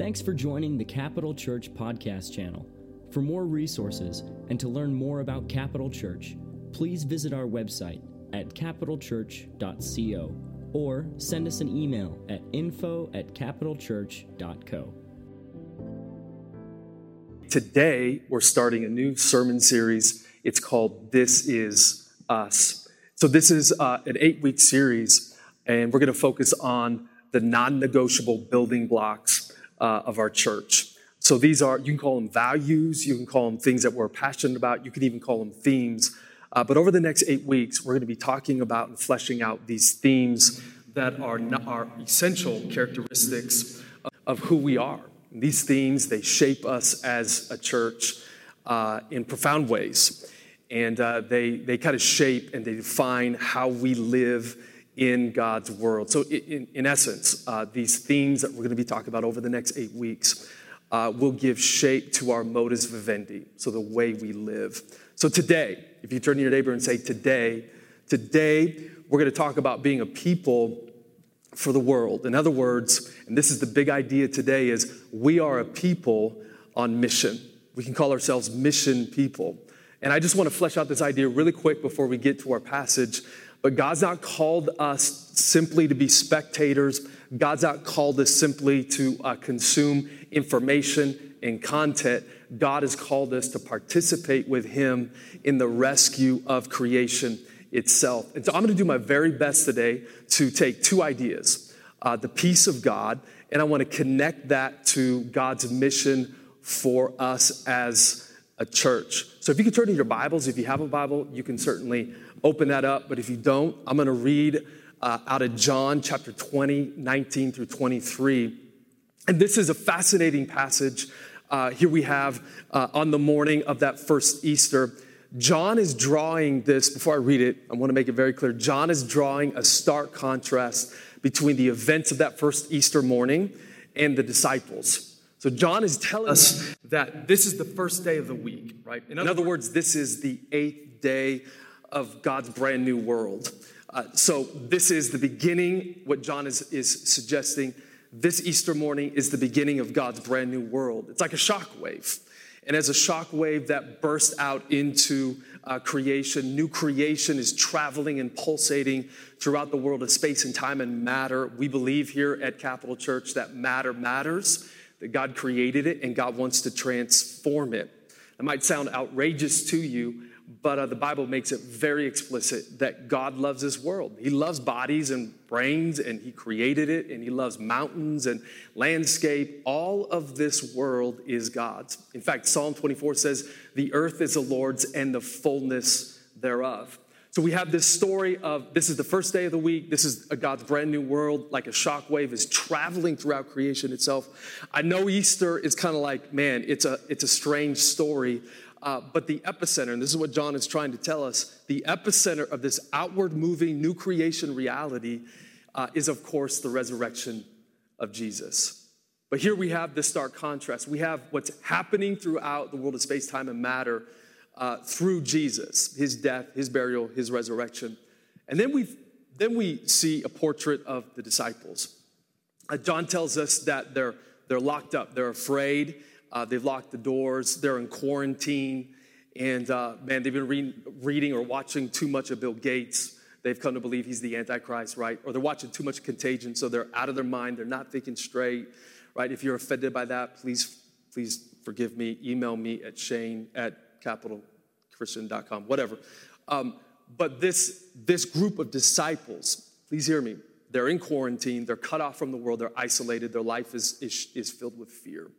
Thanks for joining the Capital Church podcast channel. For more resources and to learn more about Capital Church, please visit our website at capitalchurch.co or send us an email at info at capitalchurch.co. Today, we're starting a new sermon series. It's called This Is Us. So, this is uh, an eight week series, and we're going to focus on the non negotiable building blocks uh, of our church. So, these are, you can call them values, you can call them things that we're passionate about, you can even call them themes. Uh, but over the next eight weeks, we're going to be talking about and fleshing out these themes that are, not, are essential characteristics of, of who we are. These themes, they shape us as a church uh, in profound ways. And uh, they, they kind of shape and they define how we live in God's world. So, in, in essence, uh, these themes that we're going to be talking about over the next eight weeks uh, will give shape to our modus vivendi, so the way we live. So, today, if you turn to your neighbor and say, Today, today, we're going to talk about being a people for the world. In other words, and this is the big idea today is we are a people on mission. We can call ourselves mission people. And I just want to flesh out this idea really quick before we get to our passage. But God's not called us simply to be spectators. God's not called us simply to uh, consume information and content. God has called us to participate with Him in the rescue of creation itself. And so I'm going to do my very best today to take two ideas uh, the peace of God, and I want to connect that to God's mission for us as a church. So if you could turn to your Bibles, if you have a Bible, you can certainly open that up. But if you don't, I'm going to read uh, out of John chapter 20, 19 through 23. And this is a fascinating passage. Uh, here we have uh, on the morning of that first Easter. John is drawing this, before I read it, I want to make it very clear. John is drawing a stark contrast between the events of that first Easter morning and the disciples. So, John is telling us that this is the first day of the week, right? In other words, this is the eighth day of God's brand new world. Uh, so, this is the beginning, what John is, is suggesting. This Easter morning is the beginning of God's brand new world. It's like a shock wave. And as a shock wave that bursts out into uh, creation, new creation is traveling and pulsating throughout the world of space and time and matter. We believe here at Capital Church that matter matters, that God created it and God wants to transform it. It might sound outrageous to you, but uh, the Bible makes it very explicit that God loves His world. He loves bodies and brains, and He created it, and He loves mountains and landscape. All of this world is God's. In fact, Psalm 24 says, The earth is the Lord's and the fullness thereof. So we have this story of this is the first day of the week. This is God's brand new world, like a shockwave is traveling throughout creation itself. I know Easter is kind of like, man, it's a it's a strange story. Uh, but the epicenter, and this is what John is trying to tell us, the epicenter of this outward moving new creation reality uh, is, of course, the resurrection of Jesus. But here we have this stark contrast. We have what's happening throughout the world of space, time, and matter uh, through Jesus, his death, his burial, his resurrection. And then, we then we see a portrait of the disciples. Uh, John tells us that they're, they're locked up, they're afraid. Uh, they've locked the doors. They're in quarantine. And uh, man, they've been re- reading or watching too much of Bill Gates. They've come to believe he's the Antichrist, right? Or they're watching too much contagion, so they're out of their mind. They're not thinking straight, right? If you're offended by that, please, please forgive me. Email me at shane at capitalchristian.com, whatever. Um, but this, this group of disciples, please hear me, they're in quarantine, they're cut off from the world, they're isolated, their life is, is, is filled with fear.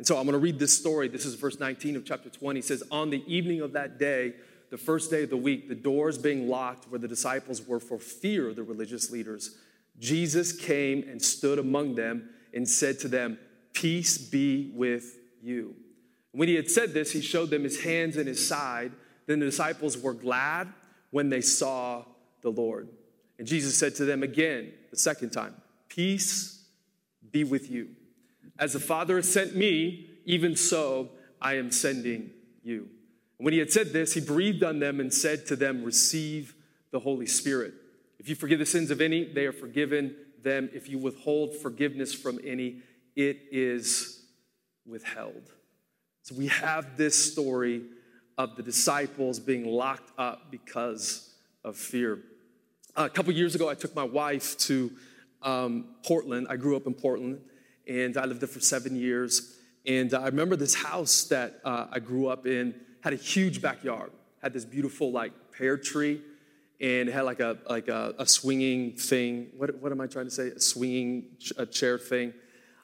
And so I'm going to read this story. This is verse 19 of chapter 20. It says, On the evening of that day, the first day of the week, the doors being locked where the disciples were for fear of the religious leaders, Jesus came and stood among them and said to them, Peace be with you. When he had said this, he showed them his hands and his side. Then the disciples were glad when they saw the Lord. And Jesus said to them again, the second time, Peace be with you. As the Father has sent me, even so I am sending you. When he had said this, he breathed on them and said to them, Receive the Holy Spirit. If you forgive the sins of any, they are forgiven them. If you withhold forgiveness from any, it is withheld. So we have this story of the disciples being locked up because of fear. A couple years ago, I took my wife to um, Portland. I grew up in Portland, and I lived there for seven years. And I remember this house that uh, I grew up in had a huge backyard, had this beautiful like pear tree, and it had like a like a, a swinging thing. What, what am I trying to say? A swinging ch- a chair thing.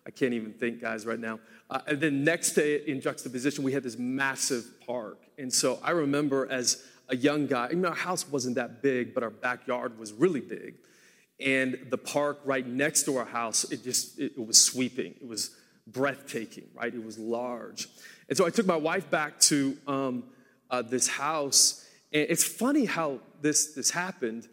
I can't even think, guys, right now. Uh, and then next to it, in juxtaposition, we had this massive park. And so I remember as a young guy, I mean, our house wasn't that big, but our backyard was really big. And the park right next to our house, it just it, it was sweeping. It was breathtaking, right? It was large. And so I took my wife back to um, uh, this house. And it's funny how this, this happened.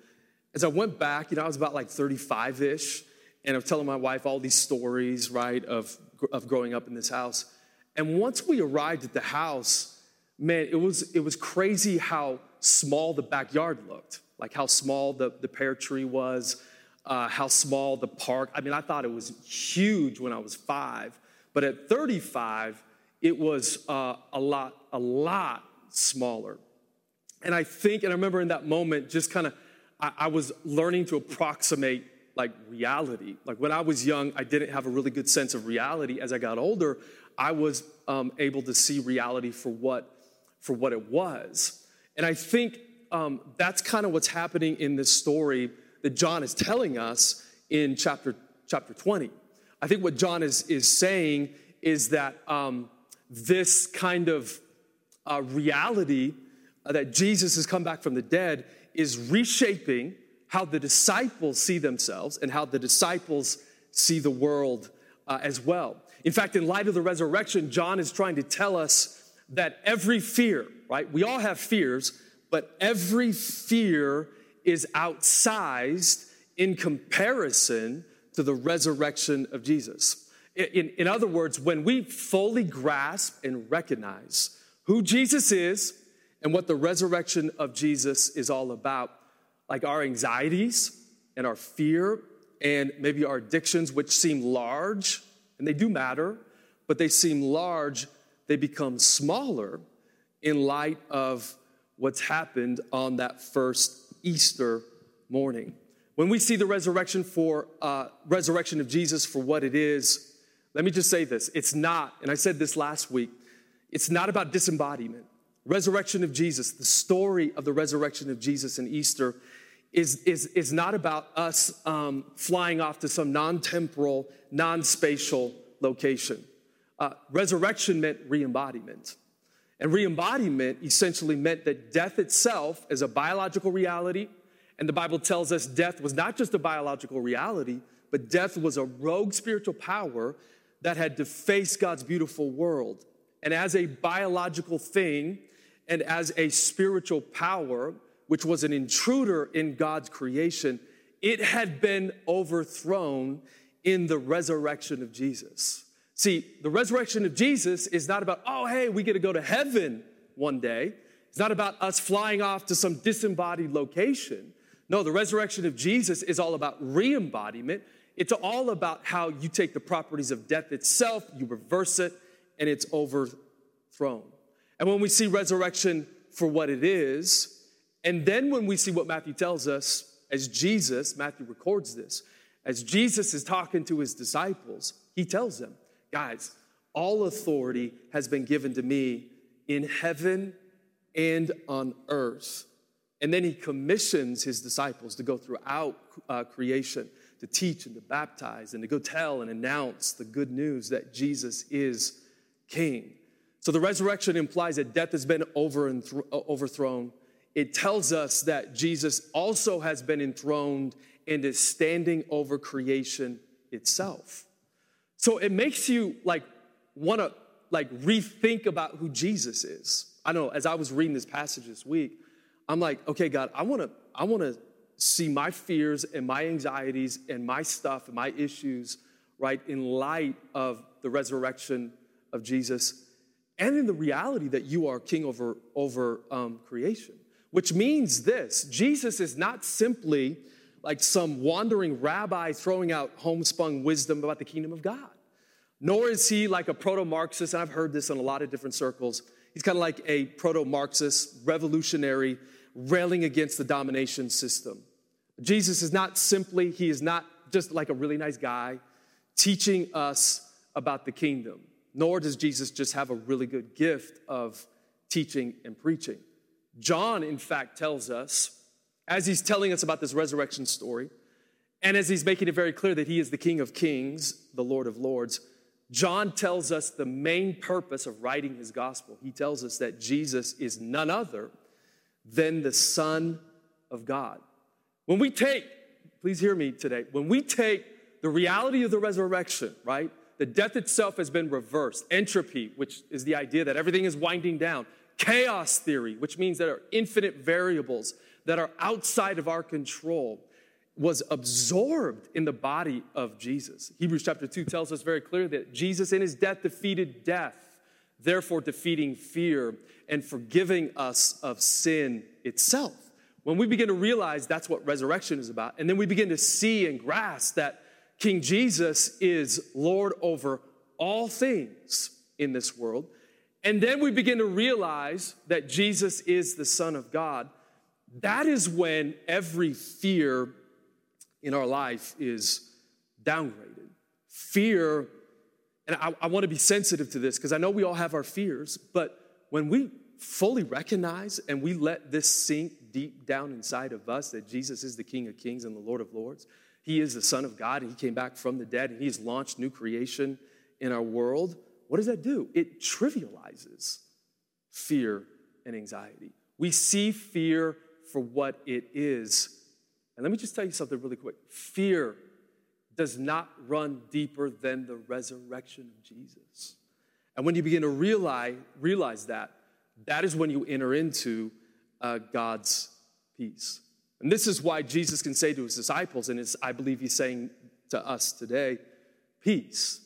As I went back, you know, I was about like 35 ish, and I'm telling my wife all these stories, right, of, of growing up in this house. And once we arrived at the house, man, it was, it was crazy how small the backyard looked, like how small the, the pear tree was, uh, how small the park. I mean, I thought it was huge when I was five, but at 35, it was uh, a lot, a lot smaller. And I think, and I remember in that moment, just kind of, I, I was learning to approximate like reality. Like when I was young, I didn't have a really good sense of reality. As I got older, I was um, able to see reality for what for what it was. And I think um, that's kind of what's happening in this story that John is telling us in chapter chapter 20. I think what John is is saying is that um, this kind of uh, reality uh, that Jesus has come back from the dead is reshaping how the disciples see themselves and how the disciples see the world uh, as well. In fact, in light of the resurrection, John is trying to tell us that every fear, right? We all have fears, but every fear is outsized in comparison to the resurrection of Jesus. In, in other words, when we fully grasp and recognize who Jesus is and what the resurrection of Jesus is all about, like our anxieties and our fear and maybe our addictions, which seem large, and they do matter, but they seem large, they become smaller in light of what's happened on that first Easter morning. When we see the resurrection for uh, resurrection of Jesus for what it is, let me just say this: it's not, and I said this last week. It's not about disembodiment. Resurrection of Jesus, the story of the resurrection of Jesus and Easter, is, is, is not about us um, flying off to some non temporal, non spatial location. Uh, resurrection meant re embodiment. And re embodiment essentially meant that death itself is a biological reality. And the Bible tells us death was not just a biological reality, but death was a rogue spiritual power that had defaced God's beautiful world. And as a biological thing and as a spiritual power, which was an intruder in God's creation, it had been overthrown in the resurrection of Jesus. See, the resurrection of Jesus is not about, oh, hey, we get to go to heaven one day. It's not about us flying off to some disembodied location. No, the resurrection of Jesus is all about re embodiment. It's all about how you take the properties of death itself, you reverse it, and it's overthrown. And when we see resurrection for what it is, and then when we see what Matthew tells us, as Jesus, Matthew records this, as Jesus is talking to his disciples, he tells them, guys, all authority has been given to me in heaven and on earth. And then he commissions his disciples to go throughout uh, creation to teach and to baptize and to go tell and announce the good news that Jesus is king. So the resurrection implies that death has been overthrown it tells us that Jesus also has been enthroned and is standing over creation itself. So it makes you like want to like rethink about who Jesus is. I know as I was reading this passage this week, I'm like, okay, God, I want to I want to see my fears and my anxieties and my stuff and my issues right in light of the resurrection of Jesus and in the reality that you are king over over um, creation which means this Jesus is not simply like some wandering rabbi throwing out homespun wisdom about the kingdom of God. Nor is he like a proto Marxist, and I've heard this in a lot of different circles. He's kind of like a proto Marxist, revolutionary, railing against the domination system. Jesus is not simply, he is not just like a really nice guy teaching us about the kingdom, nor does Jesus just have a really good gift of teaching and preaching. John, in fact, tells us, as he's telling us about this resurrection story, and as he's making it very clear that he is the King of Kings, the Lord of Lords, John tells us the main purpose of writing his gospel. He tells us that Jesus is none other than the Son of God. When we take, please hear me today, when we take the reality of the resurrection, right? The death itself has been reversed. Entropy, which is the idea that everything is winding down. Chaos theory, which means there are infinite variables that are outside of our control was absorbed in the body of Jesus. Hebrews chapter 2 tells us very clearly that Jesus in his death defeated death, therefore defeating fear and forgiving us of sin itself. When we begin to realize that's what resurrection is about, and then we begin to see and grasp that King Jesus is Lord over all things in this world, and then we begin to realize that Jesus is the Son of God, that is when every fear in our life is downgraded. Fear, and I, I want to be sensitive to this because I know we all have our fears, but when we fully recognize and we let this sink deep down inside of us that Jesus is the King of Kings and the Lord of Lords, He is the Son of God, and He came back from the dead, and He's launched new creation in our world. What does that do? It trivializes fear and anxiety. We see fear for what it is and let me just tell you something really quick fear does not run deeper than the resurrection of Jesus. And when you begin to realize, realize that, that is when you enter into uh, God's peace. And this is why Jesus can say to his disciples, and I believe he's saying to us today, peace.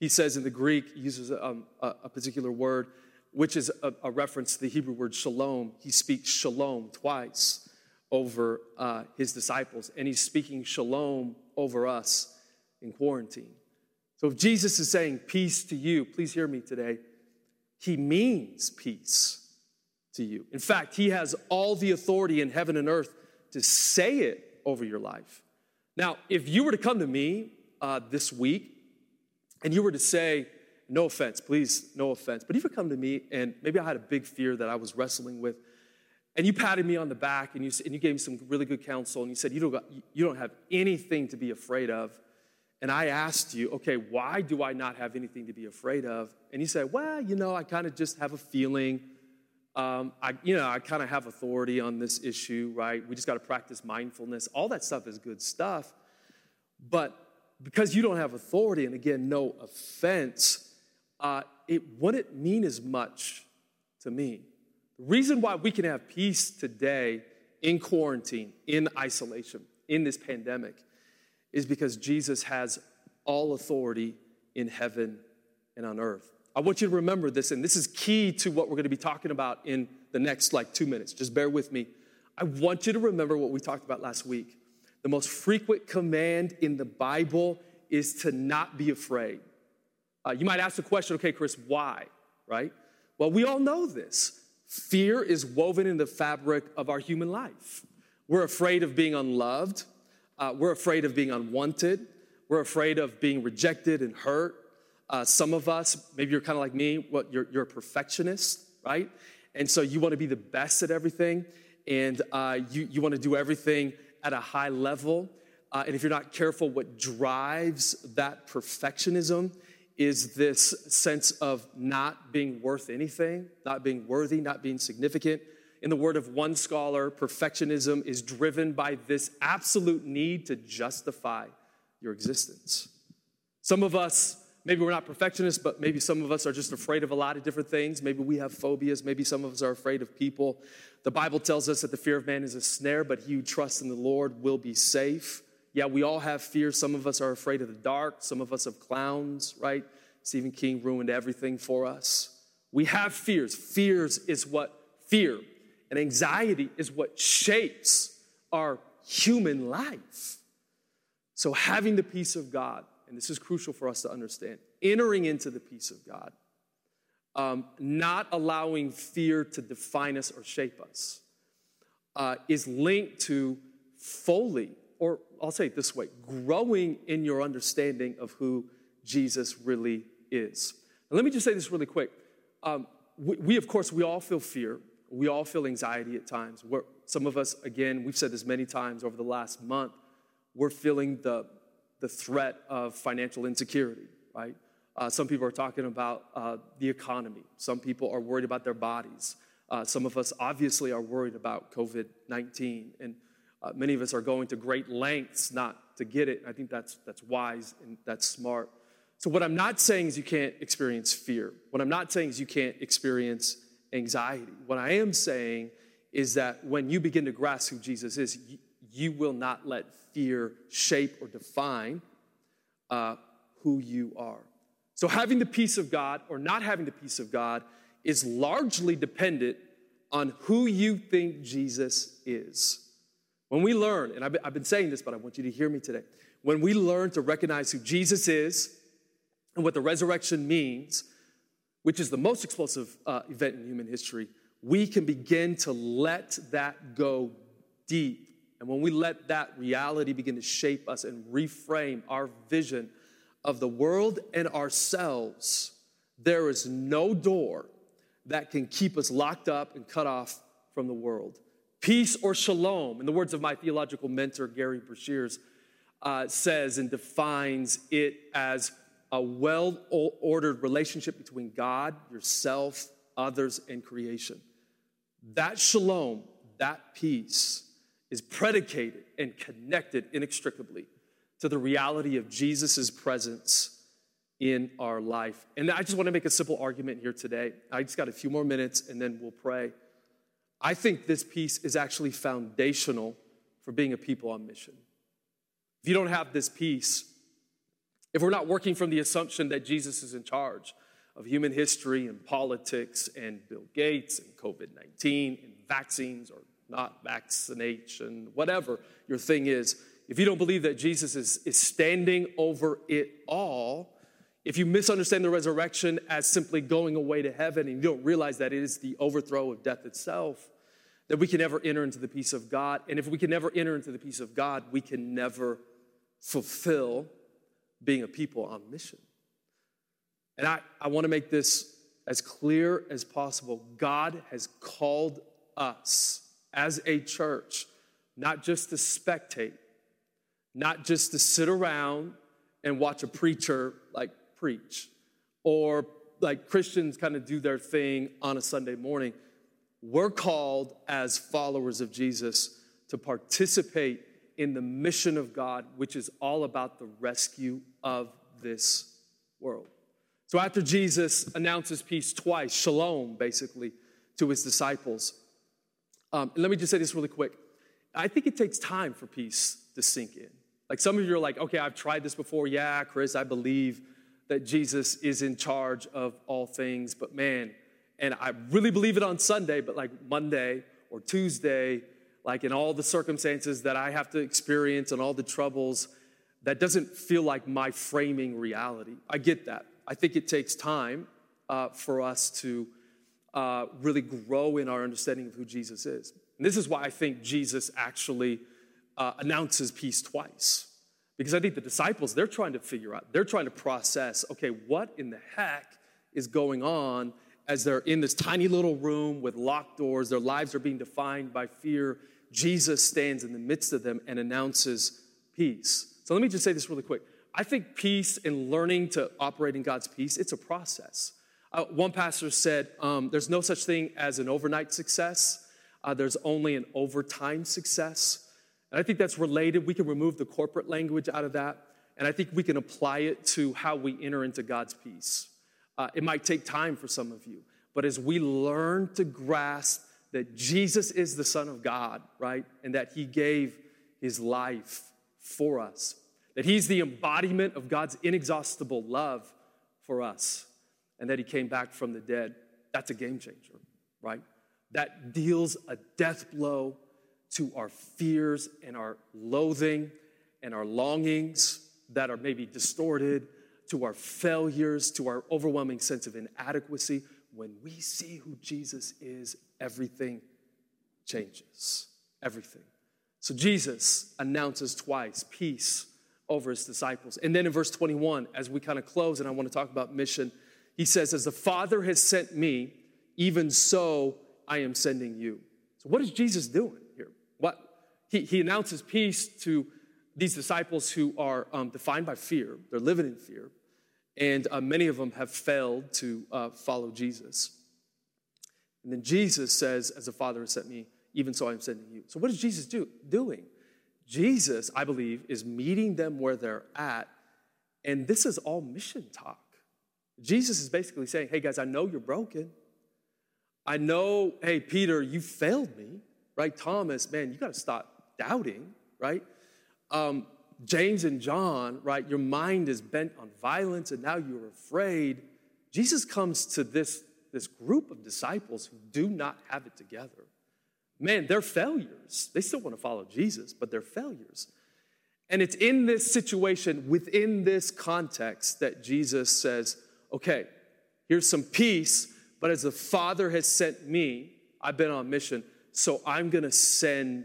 He says in the Greek, he uses um, a, a, particular word, which is a, a reference to the Hebrew word shalom. He speaks shalom twice over uh, his disciples, and he's speaking shalom over us in quarantine. So if Jesus is saying peace to you, please hear me today, he means peace to you. In fact, he has all the authority in heaven and earth to say it over your life. Now, if you were to come to me uh, this week and you were to say, no offense, please, no offense, but if you come to me and maybe I had a big fear that I was wrestling with, and you patted me on the back and you, and you gave me some really good counsel and you said, you don't, got, you don't have anything to be afraid of. And I asked you, okay, why do I not have anything to be afraid of? And you said, well, you know, I kind of just have a feeling. Um, I, you know, I kind of have authority on this issue, right? We just got to practice mindfulness. All that stuff is good stuff. But because you don't have authority, and again, no offense, uh, it wouldn't mean as much to me. Reason why we can have peace today in quarantine, in isolation, in this pandemic, is because Jesus has all authority in heaven and on earth. I want you to remember this, and this is key to what we're going to be talking about in the next like two minutes. Just bear with me. I want you to remember what we talked about last week. The most frequent command in the Bible is to not be afraid. Uh, you might ask the question, okay, Chris, why? Right? Well, we all know this. Fear is woven in the fabric of our human life. We're afraid of being unloved. Uh, we're afraid of being unwanted. We're afraid of being rejected and hurt. Uh, some of us, maybe you're kind of like me, what you're, you're a perfectionist, right? And so you want to be the best at everything, and uh, you, you want to do everything at a high level. Uh, and if you're not careful, what drives that perfectionism is this sense of not being worth anything, not being worthy, not being significant. In the word of one scholar, perfectionism is driven by this absolute need to justify your existence. Some of us, maybe we're not perfectionists, but maybe some of us are just afraid of a lot of different things. Maybe we have phobias. Maybe some of us are afraid of people. The Bible tells us that the fear of man is a snare, but he who trusts in the Lord will be safe. Yeah, we all have fears. Some of us are afraid of the dark, some of us of clowns, right? Stephen King ruined everything for us. We have fears. Fears is what fear and anxiety is what shapes our human life. So, having the peace of God and this is crucial for us to understand, entering into the peace of God, um, not allowing fear to define us or shape us, uh, is linked to fully, or I'll say it this way, growing in your understanding of who Jesus really is. And let me just say this really quick. Um, we, we, of course, we all feel fear. We all feel anxiety at times. We're, some of us, again, we've said this many times over the last month, we're feeling the, the threat of financial insecurity, right? Uh, some people are talking about uh, the economy. Some people are worried about their bodies. Uh, some of us obviously are worried about COVID 19. And uh, many of us are going to great lengths not to get it. I think that's, that's wise and that's smart. So, what I'm not saying is you can't experience fear. What I'm not saying is you can't experience anxiety. What I am saying is that when you begin to grasp who Jesus is, you, you will not let fear shape or define uh, who you are. So, having the peace of God or not having the peace of God is largely dependent on who you think Jesus is. When we learn, and I've been saying this, but I want you to hear me today. When we learn to recognize who Jesus is and what the resurrection means, which is the most explosive uh, event in human history, we can begin to let that go deep. And when we let that reality begin to shape us and reframe our vision of the world and ourselves, there is no door that can keep us locked up and cut off from the world. Peace or shalom, in the words of my theological mentor, Gerry Breshears, uh, says and defines it as a well ordered relationship between God, yourself, others, and creation. That shalom, that peace, is predicated and connected inextricably to the reality of Jesus' presence in our life. And I just want to make a simple argument here today. I just got a few more minutes and then we'll pray. I think this piece is actually foundational for being a people on mission. If you don't have this peace, if we're not working from the assumption that Jesus is in charge of human history and politics and Bill Gates and COVID 19 and vaccines or not vaccination, whatever your thing is, if you don't believe that Jesus is, is standing over it all, if you misunderstand the resurrection as simply going away to heaven and you don't realize that it is the overthrow of death itself, that we can never enter into the peace of God. And if we can never enter into the peace of God, we can never fulfill being a people on mission. And I, I want to make this as clear as possible. God has called us as a church not just to spectate, not just to sit around and watch a preacher like preach, or like Christians kind of do their thing on a Sunday morning. We're called as followers of Jesus to participate in the mission of God, which is all about the rescue of this world. So after Jesus announces peace twice, shalom, basically, to his disciples, um, let me just say this really quick. I think it takes time for peace to sink in. Like some of you are like, okay, I've tried this before. Yeah, Chris, I believe that Jesus is in charge of all things. But man, and I really believe it on Sunday, but like Monday or Tuesday, like in all the circumstances that I have to experience and all the troubles, that doesn't feel like my framing reality. I get that. I think it takes time uh, for us to uh, really grow in our understanding of who Jesus is. And this is why I think Jesus actually uh, announces peace twice. Because I think the disciples, they're trying to figure out, they're trying to process, okay, what in the heck is going on as they're in this tiny little room with locked doors? Their lives are being defined by fear. Jesus stands in the midst of them and announces peace. So let me just say this really quick. I think peace and learning to operate in God's peace, it's a process. Uh, one pastor said, um, There's no such thing as an overnight success, uh, there's only an overtime success. And I think that's related. We can remove the corporate language out of that, and I think we can apply it to how we enter into God's peace. Uh, it might take time for some of you, but as we learn to grasp that Jesus is the Son of God, right, and that He gave His life for us, that He's the embodiment of God's inexhaustible love for us, and that He came back from the dead, that's a game changer, right? That deals a death blow to our fears and our loathing and our longings. that are maybe distorted, to our failures, to our overwhelming sense of inadequacy, when we see who Jesus is, everything changes. Everything. So Jesus announces twice peace over his disciples. And then in verse 21, as we kind of close, and I want to talk about mission, he says, As the Father has sent me, even so I am sending you. So, what is Jesus doing here? What? He, he announces peace to these disciples who are um, defined by fear, they're living in fear, and uh, many of them have failed to uh, follow Jesus. And then Jesus says, As the Father has sent me, even so I am sending you. So, what is Jesus do, doing? Jesus, I believe, is meeting them where they're at, and this is all mission talk. Jesus is basically saying, Hey guys, I know you're broken. I know, hey, Peter, you failed me, right? Thomas, man, you got to stop doubting, right? Um, James and John, right? Your mind is bent on violence and now you're afraid. Jesus comes to this, this group of disciples who do not have it together man, they're failures. They still want to follow Jesus, but they're failures. And it's in this situation, within this context, that Jesus says, okay, here's some peace, but as the Father has sent me, I've been on mission, so I'm going to send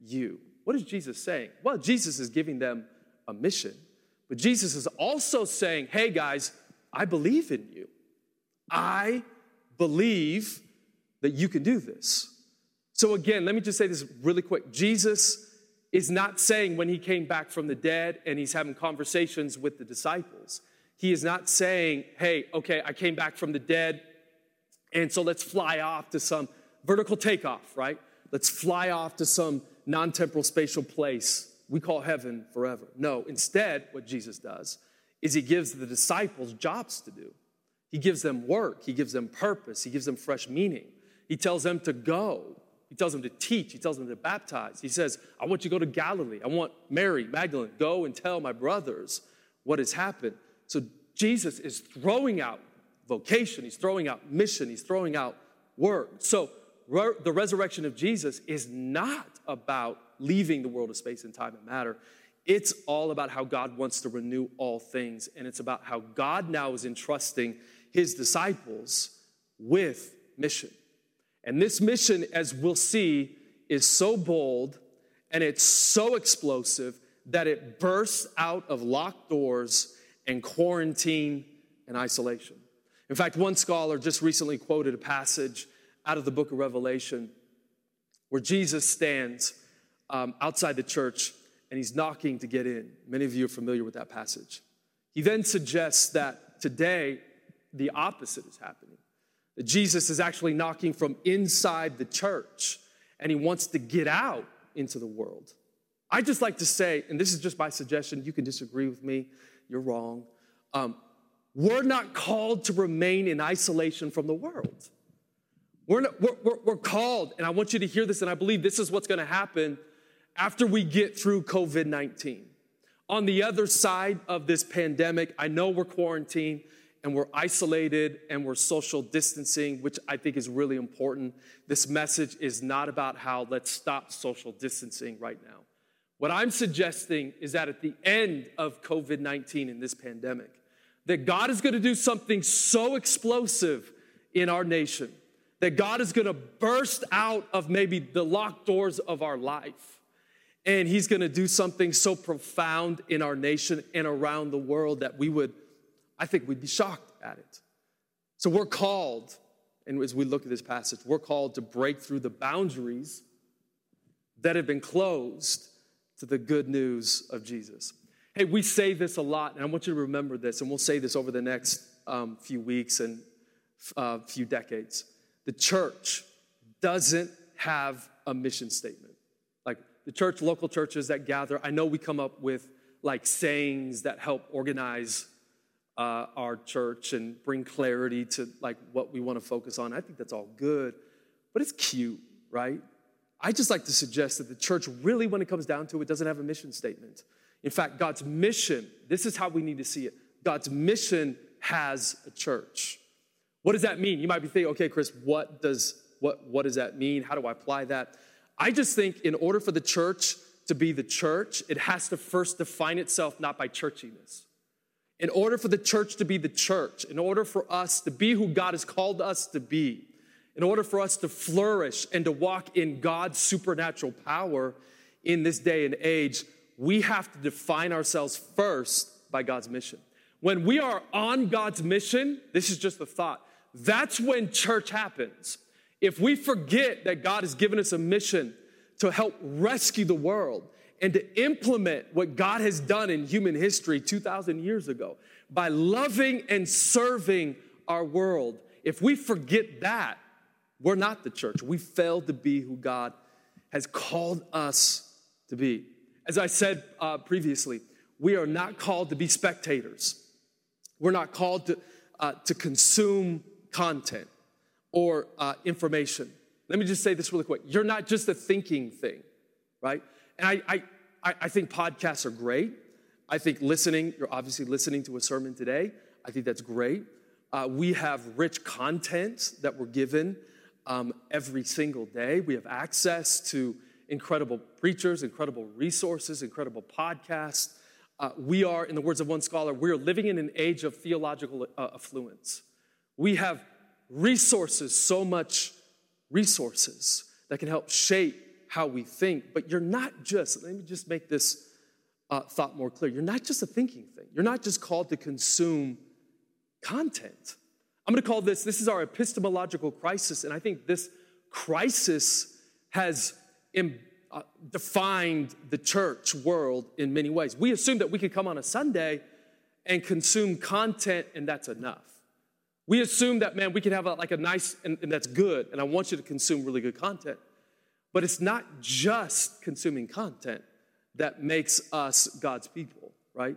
you. What is Jesus saying? Well, Jesus is giving them a mission, but Jesus is also saying, hey guys, I believe in you. I believe that you can do this. So, again, let me just say this really quick. Jesus is not saying when he came back from the dead and he's having conversations with the disciples, he is not saying, hey, okay, I came back from the dead, and so let's fly off to some vertical takeoff, right? Let's fly off to some non temporal spatial place we call heaven forever. No, instead, what Jesus does is he gives the disciples jobs to do. He gives them work, he gives them purpose, he gives them fresh meaning. He tells them to go, he tells them to teach. He tells them to baptize. He says, I want you to go to Galilee. I want Mary, Magdalene, go and tell my brothers what has happened. So Jesus is throwing out vocation, he's throwing out mission, he's throwing out work. So re- the resurrection of Jesus is not about leaving the world of space and time and matter. It's all about how God wants to renew all things, and it's about how God now is entrusting his disciples with mission. And this mission, as we'll see, is so bold and it's so explosive that it bursts out of locked doors and quarantine and isolation. In fact, one scholar just recently quoted a passage out of the book of Revelation where Jesus stands um, outside the church and he's knocking to get in. Many of you are familiar with that passage. He then suggests that today the opposite is happening that Jesus is actually knocking from inside the church and he wants to get out into the world. I just like to say, and this is just my suggestion, you can disagree with me, you're wrong. Um, we're not called to remain in isolation from the world. We're, not, we're, we're, we're called, and I want you to hear this, and I believe this is what's gonna happen after we get through COVID 19. On the other side of this pandemic, I know we're quarantined and we're isolated and we're social distancing, which I think is really important. This message is not about how let's stop social distancing right now. What I'm suggesting is that at the end of COVID 19 in this pandemic, that God is going to do something so explosive in our nation, that God is to burst out of maybe the locked doors of our life. And he's to do something so profound in our nation and around the world that we would I think we'd be shocked at it. So we're called, and as we look at this passage, we're called to break through the boundaries that have been closed to the good news of Jesus. Hey, we say this a lot, and I want you to remember this, and we'll say this over the next um, few weeks and uh, few decades. The church doesn't have a mission statement. Like the church, local churches that gather, I know we come up with like sayings that help organize uh, our church and bring clarity to like what we want to focus on. I think that's all good, but it's cute, right? I just like to suggest that the church really, when it comes down to it, doesn't have a mission statement. In fact, God's mission, this is how we need to see it. God's mission has a church. What does that mean? You might be thinking, okay, Chris, what does what, what does that mean? How do I apply that? I just think in order for the church to be the church, it has to first define itself not by churchiness. In order for the church to be the church, in order for us to be who God has called us to be, in order for us to flourish and to walk in God's supernatural power in this day and age, we have to define ourselves first by God's mission. When we are on God's mission, this is just a thought, that's when church happens. If we forget that God has given us a mission to help rescue the world and to implement what God has done in human history 2,000 years ago by loving and serving our world, if we forget that, we're not the church. We failed to be who God has called us to be. As I said uh, previously, we are not called to be spectators. We're not called to, uh, to consume content or uh, information. Let me just say this really quick. You're not just a thinking thing, right? And I, I, I think podcasts are great. I think listening, you're obviously listening to a sermon today. I think that's great. Uh, we have rich content that we're given um, every single day. We have access to incredible preachers, incredible resources, incredible podcasts. Uh, we are, in the words of one scholar, we're living in an age of theological uh, affluence. We have resources, so much resources that can help shape how we think. But you're not just, let me just make this uh, thought more clear. You're not just a thinking thing, you're not just called to consume content. I'm going to call this, this is our epistemological crisis. And I think this crisis has uh, defined the church world in many ways. We assume that we could come on a Sunday and consume content and that's enough. We assume that, man, we can have a, like a nice, and, and that's good, and I want you to consume really good content. But it's not just consuming content that makes us God's people, right?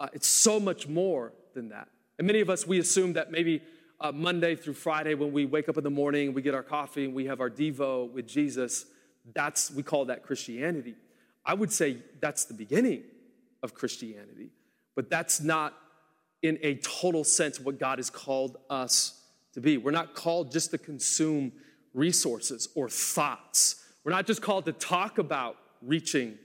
Uh, it's so much more than that. And many of us, we assume that maybe uh, Monday through Friday, when we wake up in the morning, we get our coffee and we have our Devo with Jesus, that's, we call that Christianity. I would say that's the beginning of Christianity, but that's not in a total sense what God has called us to be. We're not called just to consume resources or thoughts. We're not just called to talk about reaching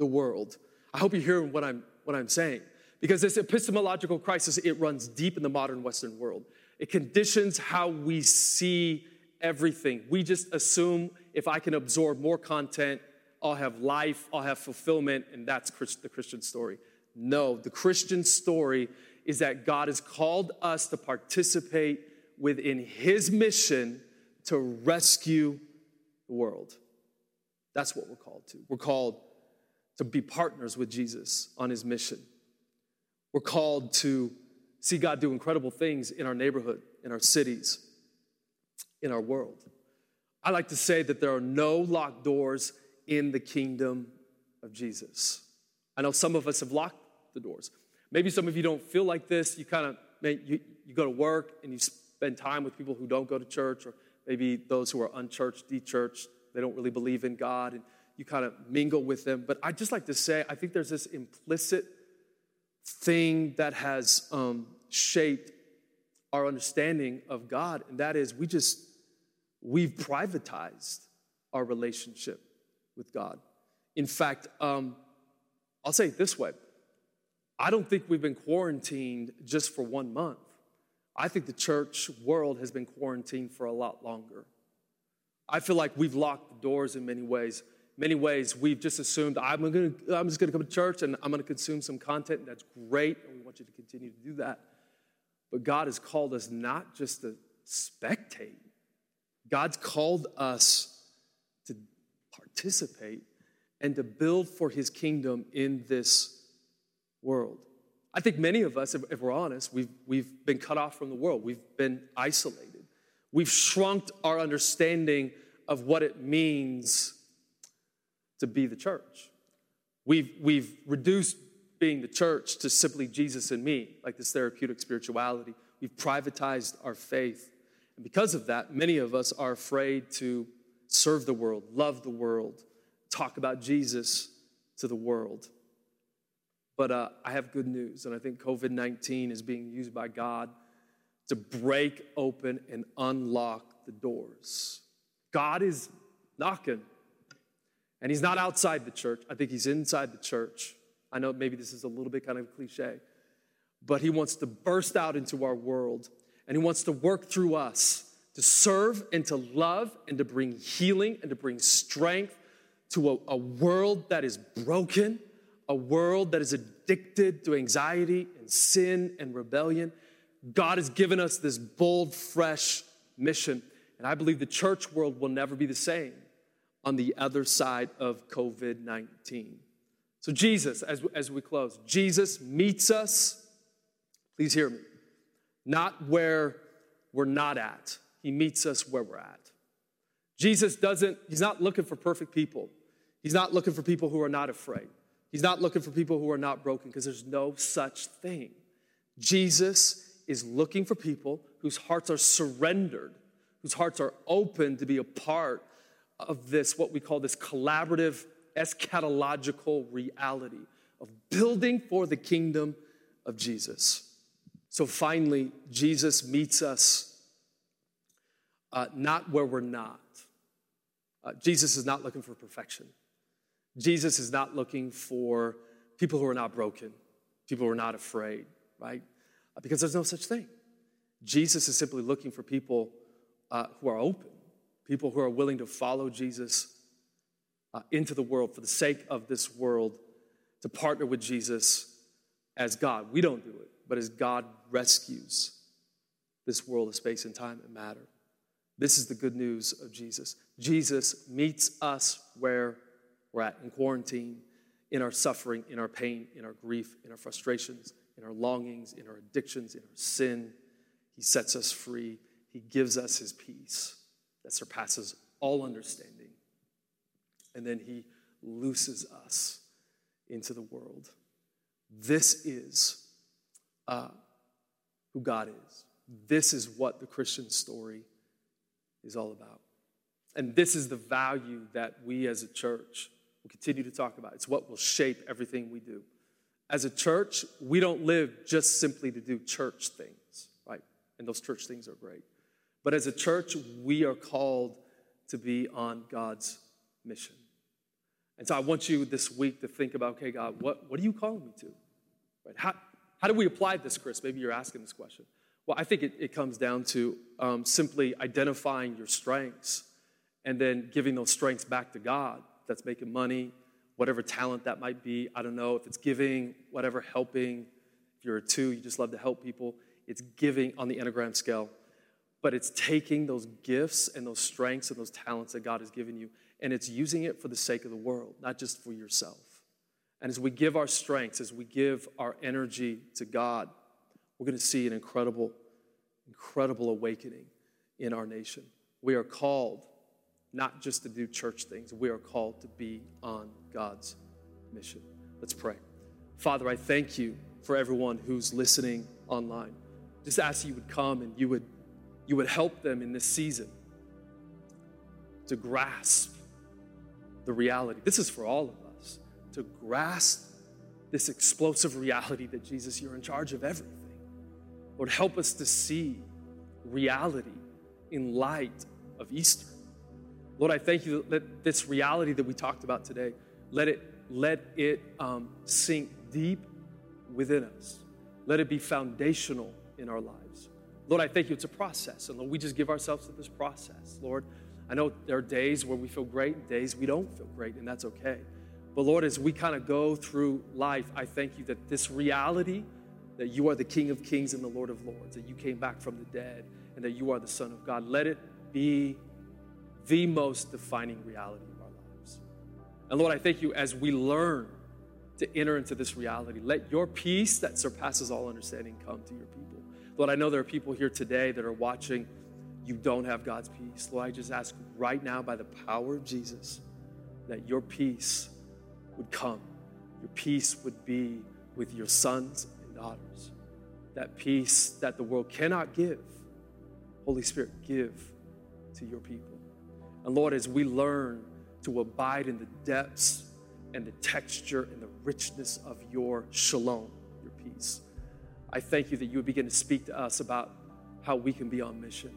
the world. I hope you hear what I'm, what I'm saying. Because this epistemological crisis, it runs deep in the modern Western world. It conditions how we see everything. We just assume if I can absorb more content, I'll have life, I'll have fulfillment, and that's the Christian story. No, the Christian story is that God has called us to participate within His mission to rescue the world. That's what we're called to. We're called to be partners with Jesus on His mission. We're called to see God do incredible things in our neighborhood, in our cities, in our world. I like to say that there are no locked doors in the kingdom of Jesus. I know some of us have locked the doors. Maybe some of you don't feel like this. You kind of, you, you go to work and you spend time with people who don't go to church, or maybe those who are unchurched, dechurched, they don't really believe in God, and you kind of mingle with them. But I just like to say, I think there's this implicit thing that has um, shaped our understanding of God, and that is we just, we've privatized our relationship with God. In fact, um, I'll say it this way I don't think we've been quarantined just for one month. I think the church world has been quarantined for a lot longer. I feel like we've locked the doors in many ways. Many ways, we've just assumed I'm, gonna, I'm just going to come to church and I'm going to consume some content. That's great, and we want you to continue to do that. But God has called us not just to spectate, God's called us to participate and to build for his kingdom in this world. I think many of us, if, if we're honest, we've, we've been cut off from the world. We've been isolated. We've shrunk our understanding of what it means to be the church. We've, we've reduced being the church to simply Jesus and me, like this therapeutic spirituality. We've privatized our faith. And because of that, many of us are afraid to serve the world, love the world, talk about Jesus to the world. But uh, I have good news, and I think COVID 19 is being used by God to break open and unlock the doors. God is knocking, And he's not outside the church, I think he's inside the church. I know maybe this is a little bit kind of cliche, but he wants to burst out into our world and he wants to work through us to serve and to love and to bring healing and to bring strength to a, a world that is broken, a world that is addicted to anxiety and sin and rebellion. God has given us this bold, fresh mission. And I believe the church world will never be the same on the other side of COVID 19. So, Jesus, as, as we close, Jesus meets us, please hear me, not where we're not at. He meets us where we're at. Jesus doesn't, he's not looking for perfect people. He's not looking for people who are not afraid. He's not looking for people who are not broken because there's no such thing. Jesus is looking for people whose hearts are surrendered, whose hearts are open to be a part of this, what we call this collaborative eschatological reality of building for the kingdom of Jesus. So finally, Jesus meets us uh, not where we're not. Uh, Jesus is not looking for perfection. Jesus is not looking for people who are not broken, people who are not afraid, right? Uh, because there's no such thing. Jesus is simply looking for people uh, who are open, people who are willing to follow Jesus uh, into the world for the sake of this world, to partner with Jesus as God. We don't do it, but as God rescues this world of space and time and matter. This is the good news of Jesus. Jesus meets us where we're at in quarantine, in our suffering, in our pain, in our grief, in our frustrations, in our longings, in our addictions, in our sin. He sets us free. He gives us his peace that surpasses all understanding. And then he looses us into the world. This is uh, who God is. This is what the Christian story is all about. And this is the value that we as a church will continue to talk about. It's what will shape everything we do. As a church, we don't live just simply to do church things, right? And those church things are great. But as a church, we are called to be on God's mission. And so I want you this week to think about, okay, God, what, what are you calling me to? Right? How, how do we apply this, Chris? Maybe you're asking this question. Well, I think it, it comes down to um, simply identifying your strengths and then giving those strengths back to God. That's making money, whatever talent that might be. I don't know if it's giving, whatever, helping. If you're a two, you just love to help people. It's giving on the Enneagram scale. But it's taking those gifts and those strengths and those talents that God has given you, and it's using it for the sake of the world, not just for yourself. And as we give our strengths, as we give our energy to God, we're going to see an incredible, incredible awakening in our nation. We are called not just to do church things, we are called to be on God's mission. Let's pray. Father, I thank you for everyone who's listening online. Just ask you would come and you would, you would help them in this season to grasp the reality. This is for all of us to grasp this explosive reality that Jesus, you're in charge of everything. Lord, help us to see reality in light of Easter. Lord, I thank you that this reality that we talked about today, let it, let it um, sink deep within us. Let it be foundational in our lives. Lord, I thank you. It's a process. And Lord, we just give ourselves to this process. Lord, I know there are days where we feel great, days we don't feel great, and that's okay. But Lord, as we kind of go through life, I thank you that this reality that you are the King of Kings and the Lord of Lords, that you came back from the dead, and that you are the Son of God. Let it be the most defining reality of our lives. And Lord, I thank you as we learn to enter into this reality. Let your peace that surpasses all understanding come to your people. Lord, I know there are people here today that are watching, you don't have God's peace. Lord, I just ask right now by the power of Jesus that your peace would come. Your peace would be with your sons and daughters. That peace that the world cannot give, Holy Spirit, give to your people. And Lord, as we learn to abide in the depths and the texture and the richness of your shalom, your peace, I thank you that you would begin to speak to us about how we can be on mission.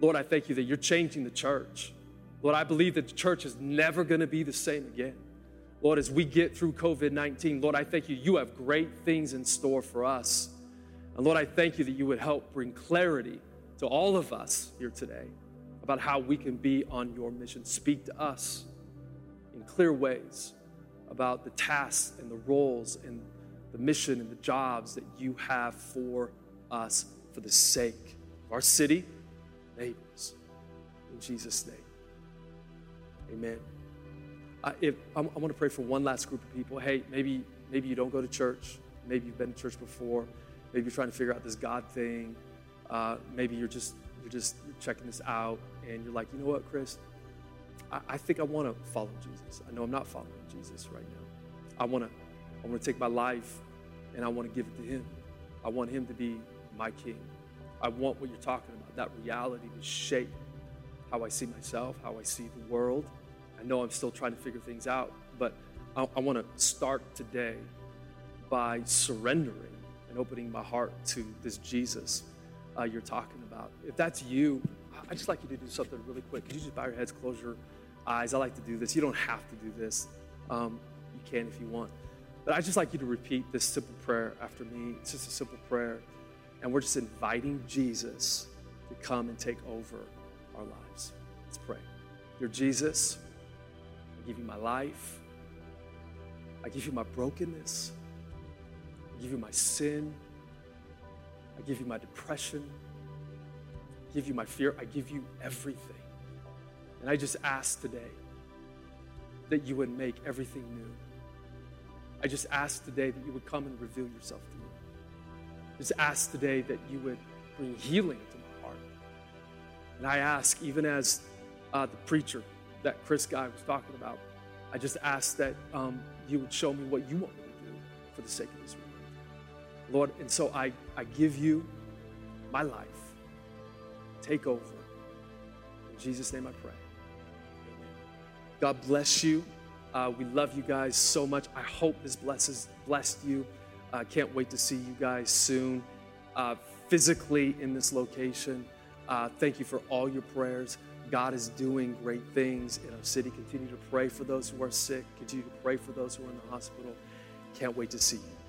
Lord, I thank you that you're changing the church. Lord, I believe that the church is never going to be the same again. Lord, as we get through COVID 19, Lord, I thank you. You have great things in store for us. And Lord, I thank you that you would help bring clarity to all of us here today about how we can be on your mission. Speak to us in clear ways about the tasks and the roles and the mission and the jobs that you have for us for the sake of our city, neighbors. In Jesus' name, amen. Uh, if, I, I want to pray for one last group of people. Hey, maybe, maybe you don't go to church. Maybe you've been to church before. Maybe you're trying to figure out this God thing. Uh, maybe you're just you're just checking this out, and you're like, you know what, Chris? I, I think I want to follow Jesus. I know I'm not following Jesus right now. I want to I want to take my life, and I want to give it to Him. I want Him to be my King. I want what you're talking about, that reality to shape how I see myself, how I see the world. I know I'm still trying to figure things out, but I, I want to start today by surrendering and opening my heart to this Jesus uh, you're talking about. If that's you, I'd just like you to do something really quick. Could you just bow your heads, close your eyes? I like to do this. You don't have to do this. Um, you can if you want. But I'd just like you to repeat this simple prayer after me. It's just a simple prayer. And we're just inviting Jesus to come and take over our lives. Let's pray. Dear Jesus, I give you my life. I give you my brokenness. I give you my sin. I give you my depression. I give you my fear. I give you everything. And I just ask today that you would make everything new. I just ask today that you would come and reveal yourself to me. I just ask today that you would bring healing to my heart. And I ask, even as uh, the preacher that Chris guy was talking about, I just ask that um, you would show me what you want me to do for the sake of world. Lord, and so I, I give you my life. Take over. In Jesus' name I pray. Amen. God bless you. Uh, we love you guys so much. I hope this blesses blessed you. I uh, can't wait to see you guys soon, uh, physically in this location. Uh, thank you for all your prayers. God is doing great things in our city. Continue to pray for those who are sick. Continue to pray for those who are in the hospital. Can't wait to see you.